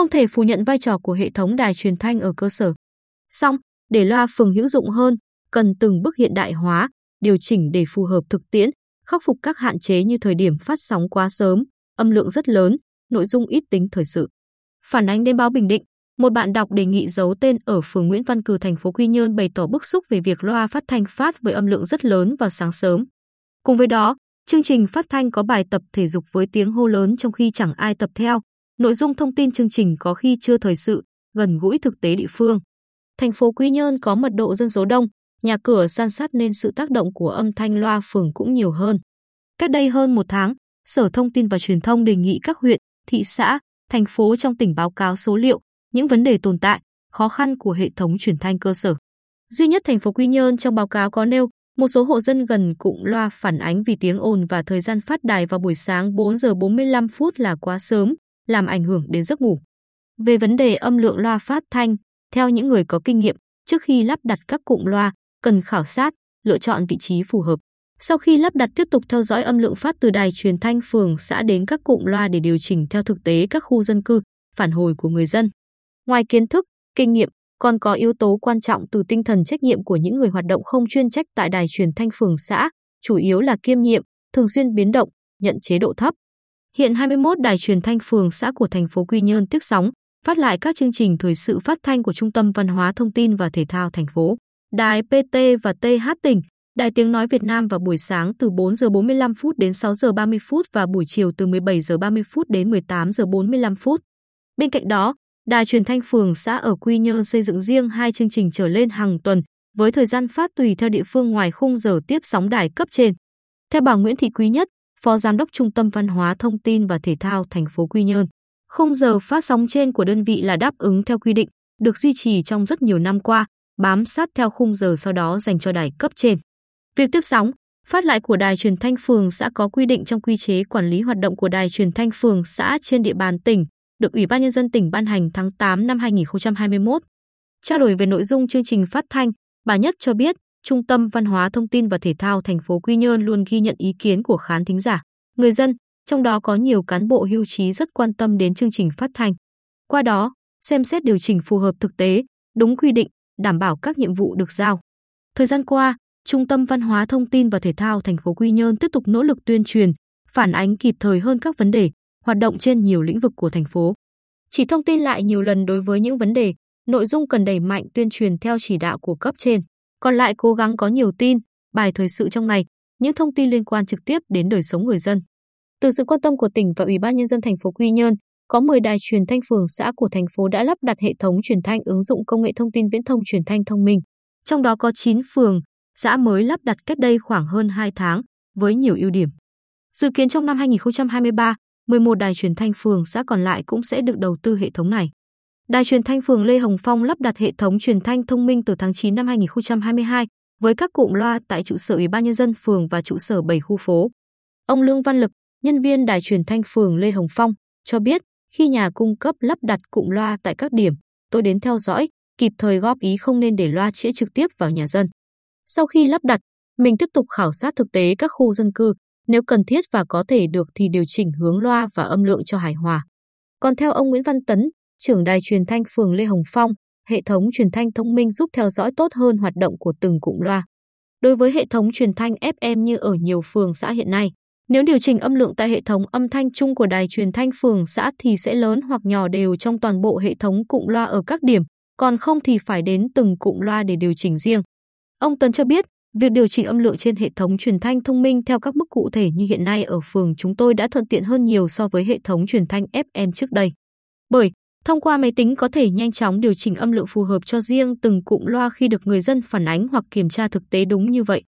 Không thể phủ nhận vai trò của hệ thống đài truyền thanh ở cơ sở. Song, để loa phường hữu dụng hơn, cần từng bước hiện đại hóa, điều chỉnh để phù hợp thực tiễn, khắc phục các hạn chế như thời điểm phát sóng quá sớm, âm lượng rất lớn, nội dung ít tính thời sự. Phản ánh đến báo Bình Định, một bạn đọc đề nghị giấu tên ở phường Nguyễn Văn Cừ thành phố Quy Nhơn bày tỏ bức xúc về việc loa phát thanh phát với âm lượng rất lớn vào sáng sớm. Cùng với đó, chương trình phát thanh có bài tập thể dục với tiếng hô lớn trong khi chẳng ai tập theo. Nội dung thông tin chương trình có khi chưa thời sự, gần gũi thực tế địa phương. Thành phố Quy Nhơn có mật độ dân số đông, nhà cửa san sát nên sự tác động của âm thanh loa phường cũng nhiều hơn. Cách đây hơn một tháng, Sở Thông tin và Truyền thông đề nghị các huyện, thị xã, thành phố trong tỉnh báo cáo số liệu, những vấn đề tồn tại, khó khăn của hệ thống truyền thanh cơ sở. Duy nhất thành phố Quy Nhơn trong báo cáo có nêu một số hộ dân gần cụm loa phản ánh vì tiếng ồn và thời gian phát đài vào buổi sáng 4 giờ 45 phút là quá sớm, làm ảnh hưởng đến giấc ngủ. Về vấn đề âm lượng loa phát thanh, theo những người có kinh nghiệm, trước khi lắp đặt các cụm loa, cần khảo sát, lựa chọn vị trí phù hợp. Sau khi lắp đặt tiếp tục theo dõi âm lượng phát từ đài truyền thanh phường xã đến các cụm loa để điều chỉnh theo thực tế các khu dân cư, phản hồi của người dân. Ngoài kiến thức, kinh nghiệm, còn có yếu tố quan trọng từ tinh thần trách nhiệm của những người hoạt động không chuyên trách tại đài truyền thanh phường xã, chủ yếu là kiêm nhiệm, thường xuyên biến động, nhận chế độ thấp. Hiện 21 đài truyền thanh phường xã của thành phố Quy Nhơn tiếp sóng, phát lại các chương trình thời sự phát thanh của Trung tâm Văn hóa Thông tin và Thể thao thành phố. Đài PT và TH tỉnh, Đài Tiếng nói Việt Nam vào buổi sáng từ 4 giờ 45 phút đến 6 giờ 30 phút và buổi chiều từ 17 giờ 30 phút đến 18 giờ 45 phút. Bên cạnh đó, Đài truyền thanh phường xã ở Quy Nhơn xây dựng riêng hai chương trình trở lên hàng tuần, với thời gian phát tùy theo địa phương ngoài khung giờ tiếp sóng đài cấp trên. Theo bà Nguyễn Thị Quý Nhất, Phó Giám đốc Trung tâm Văn hóa Thông tin và Thể thao thành phố Quy Nhơn, khung giờ phát sóng trên của đơn vị là đáp ứng theo quy định, được duy trì trong rất nhiều năm qua, bám sát theo khung giờ sau đó dành cho đài cấp trên. Việc tiếp sóng, phát lại của đài truyền thanh phường xã có quy định trong quy chế quản lý hoạt động của đài truyền thanh phường xã trên địa bàn tỉnh, được Ủy ban Nhân dân tỉnh ban hành tháng 8 năm 2021. Trao đổi về nội dung chương trình phát thanh, bà Nhất cho biết, Trung tâm Văn hóa Thông tin và Thể thao thành phố Quy Nhơn luôn ghi nhận ý kiến của khán thính giả, người dân, trong đó có nhiều cán bộ hưu trí rất quan tâm đến chương trình phát thanh. Qua đó, xem xét điều chỉnh phù hợp thực tế, đúng quy định, đảm bảo các nhiệm vụ được giao. Thời gian qua, Trung tâm Văn hóa Thông tin và Thể thao thành phố Quy Nhơn tiếp tục nỗ lực tuyên truyền, phản ánh kịp thời hơn các vấn đề, hoạt động trên nhiều lĩnh vực của thành phố. Chỉ thông tin lại nhiều lần đối với những vấn đề, nội dung cần đẩy mạnh tuyên truyền theo chỉ đạo của cấp trên. Còn lại cố gắng có nhiều tin, bài thời sự trong ngày, những thông tin liên quan trực tiếp đến đời sống người dân. Từ sự quan tâm của tỉnh và Ủy ban nhân dân thành phố Quy Nhơn, có 10 đài truyền thanh phường xã của thành phố đã lắp đặt hệ thống truyền thanh ứng dụng công nghệ thông tin viễn thông truyền thanh thông minh. Trong đó có 9 phường, xã mới lắp đặt cách đây khoảng hơn 2 tháng, với nhiều ưu điểm. Dự kiến trong năm 2023, 11 đài truyền thanh phường xã còn lại cũng sẽ được đầu tư hệ thống này. Đài truyền thanh phường Lê Hồng Phong lắp đặt hệ thống truyền thanh thông minh từ tháng 9 năm 2022 với các cụm loa tại trụ sở Ủy ban nhân dân phường và trụ sở 7 khu phố. Ông Lương Văn Lực, nhân viên đài truyền thanh phường Lê Hồng Phong, cho biết khi nhà cung cấp lắp đặt cụm loa tại các điểm, tôi đến theo dõi, kịp thời góp ý không nên để loa chĩa trực tiếp vào nhà dân. Sau khi lắp đặt, mình tiếp tục khảo sát thực tế các khu dân cư, nếu cần thiết và có thể được thì điều chỉnh hướng loa và âm lượng cho hài hòa. Còn theo ông Nguyễn Văn Tấn, trưởng đài truyền thanh phường Lê Hồng Phong, hệ thống truyền thanh thông minh giúp theo dõi tốt hơn hoạt động của từng cụm loa. Đối với hệ thống truyền thanh FM như ở nhiều phường xã hiện nay, nếu điều chỉnh âm lượng tại hệ thống âm thanh chung của đài truyền thanh phường xã thì sẽ lớn hoặc nhỏ đều trong toàn bộ hệ thống cụm loa ở các điểm, còn không thì phải đến từng cụm loa để điều chỉnh riêng. Ông Tấn cho biết, việc điều chỉnh âm lượng trên hệ thống truyền thanh thông minh theo các mức cụ thể như hiện nay ở phường chúng tôi đã thuận tiện hơn nhiều so với hệ thống truyền thanh FM trước đây. Bởi, thông qua máy tính có thể nhanh chóng điều chỉnh âm lượng phù hợp cho riêng từng cụm loa khi được người dân phản ánh hoặc kiểm tra thực tế đúng như vậy.